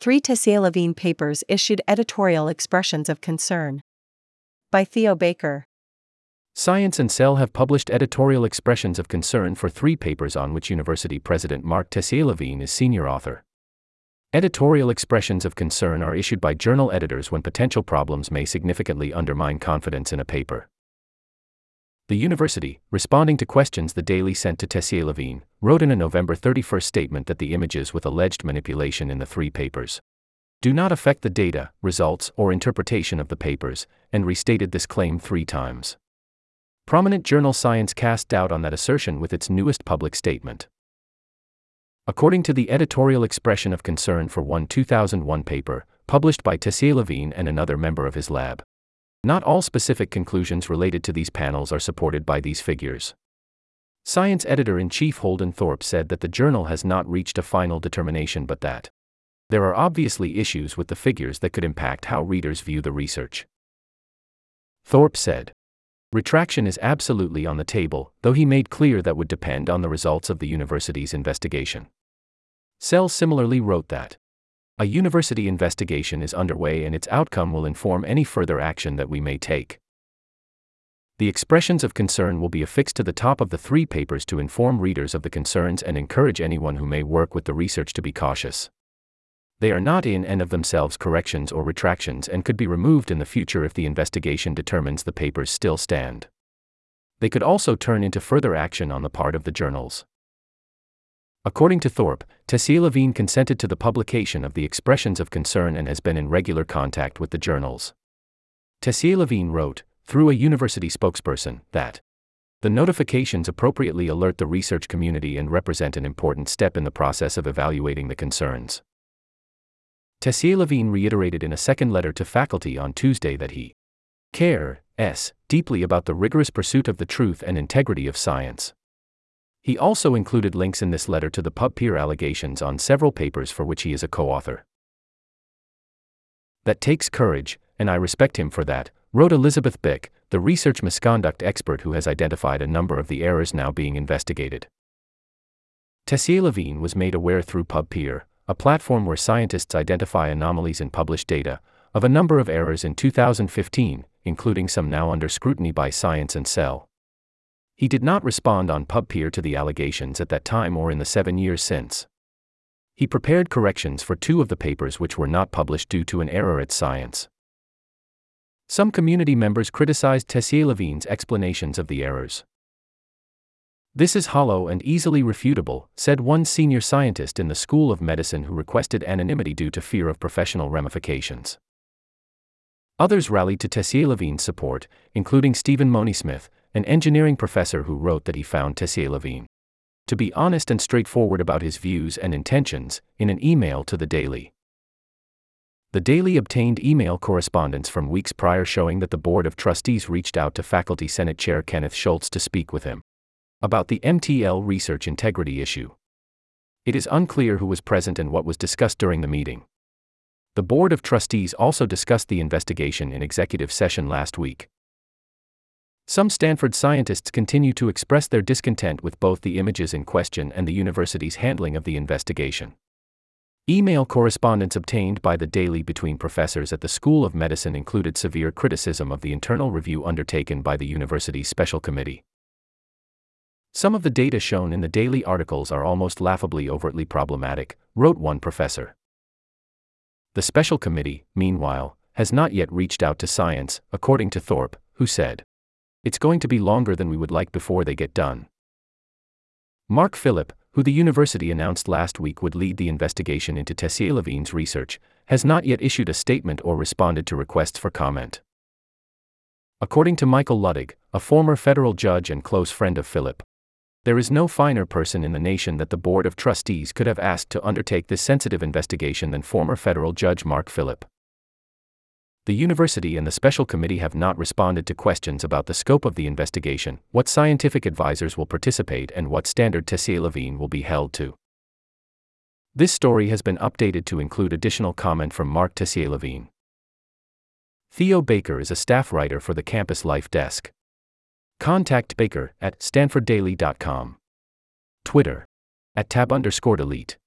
Three Tessier Lavigne papers issued editorial expressions of concern. By Theo Baker. Science and Cell have published editorial expressions of concern for three papers on which University President Mark Tessier Lavigne is senior author. Editorial expressions of concern are issued by journal editors when potential problems may significantly undermine confidence in a paper. The university, responding to questions the Daily sent to Tessier Lavigne, wrote in a November 31 statement that the images with alleged manipulation in the three papers do not affect the data, results, or interpretation of the papers, and restated this claim three times. Prominent journal Science cast doubt on that assertion with its newest public statement. According to the editorial expression of concern for one 2001 paper, published by Tessier Lavigne and another member of his lab, not all specific conclusions related to these panels are supported by these figures. Science editor in chief Holden Thorp said that the journal has not reached a final determination but that there are obviously issues with the figures that could impact how readers view the research. Thorp said, Retraction is absolutely on the table, though he made clear that would depend on the results of the university's investigation. Cell similarly wrote that a university investigation is underway and its outcome will inform any further action that we may take. The expressions of concern will be affixed to the top of the three papers to inform readers of the concerns and encourage anyone who may work with the research to be cautious. They are not in and of themselves corrections or retractions and could be removed in the future if the investigation determines the papers still stand. They could also turn into further action on the part of the journals. According to Thorp, Tessier Lavigne consented to the publication of the expressions of concern and has been in regular contact with the journals. Tessier Lavigne wrote, through a university spokesperson, that the notifications appropriately alert the research community and represent an important step in the process of evaluating the concerns. Tessier Lavigne reiterated in a second letter to faculty on Tuesday that he cares deeply about the rigorous pursuit of the truth and integrity of science. He also included links in this letter to the PubPeer allegations on several papers for which he is a co author. That takes courage, and I respect him for that, wrote Elisabeth Bik, the research misconduct expert who has identified a number of the errors now being investigated. Tessier Lavigne was made aware through PubPeer, a platform where scientists identify anomalies in published data, of a number of errors in 2015, including some now under scrutiny by Science and Cell. He did not respond on PubPeer to the allegations at that time or in the seven years since. He prepared corrections for two of the papers which were not published due to an error at Science. Some community members criticized Tessier Lavigne's explanations of the errors. This is hollow and easily refutable, said one senior scientist in the School of Medicine who requested anonymity due to fear of professional ramifications. Others rallied to Tessier Lavigne's support, including Stephen Monismith, an engineering professor who wrote that he found Tessier Lavigne to be honest and straightforward about his views and intentions in an email to the Daily. The Daily obtained email correspondence from weeks prior showing that the Board of Trustees reached out to Faculty Senate Chair Kenneth Schultz to speak with him about the MTL research integrity issue. It is unclear who was present and what was discussed during the meeting. The Board of Trustees also discussed the investigation in executive session last week. Some Stanford scientists continue to express their discontent with both the images in question and the university's handling of the investigation. Email correspondence obtained by the Daily between professors at the School of Medicine included severe criticism of the internal review undertaken by the university's special committee. Some of the data shown in the Daily articles are almost laughably overtly problematic, wrote one professor. The special committee, meanwhile, has not yet reached out to science, according to Thorp, who said, it's going to be longer than we would like before they get done. Mark Filip, who the university announced last week would lead the investigation into Tessier Lavigne's research, has not yet issued a statement or responded to requests for comment. According to Michael Luttig, a former federal judge and close friend of Filip, there is no finer person in the nation that the Board of Trustees could have asked to undertake this sensitive investigation than former federal judge Mark Filip the university and the special committee have not responded to questions about the scope of the investigation, what scientific advisors will participate, and what standard Tessier Lavigne will be held to. This story has been updated to include additional comment from Mark Tessier Lavigne. Theo Baker is a staff writer for the Campus Life Desk. Contact Baker at stanforddaily.com. Twitter at tab underscore delete.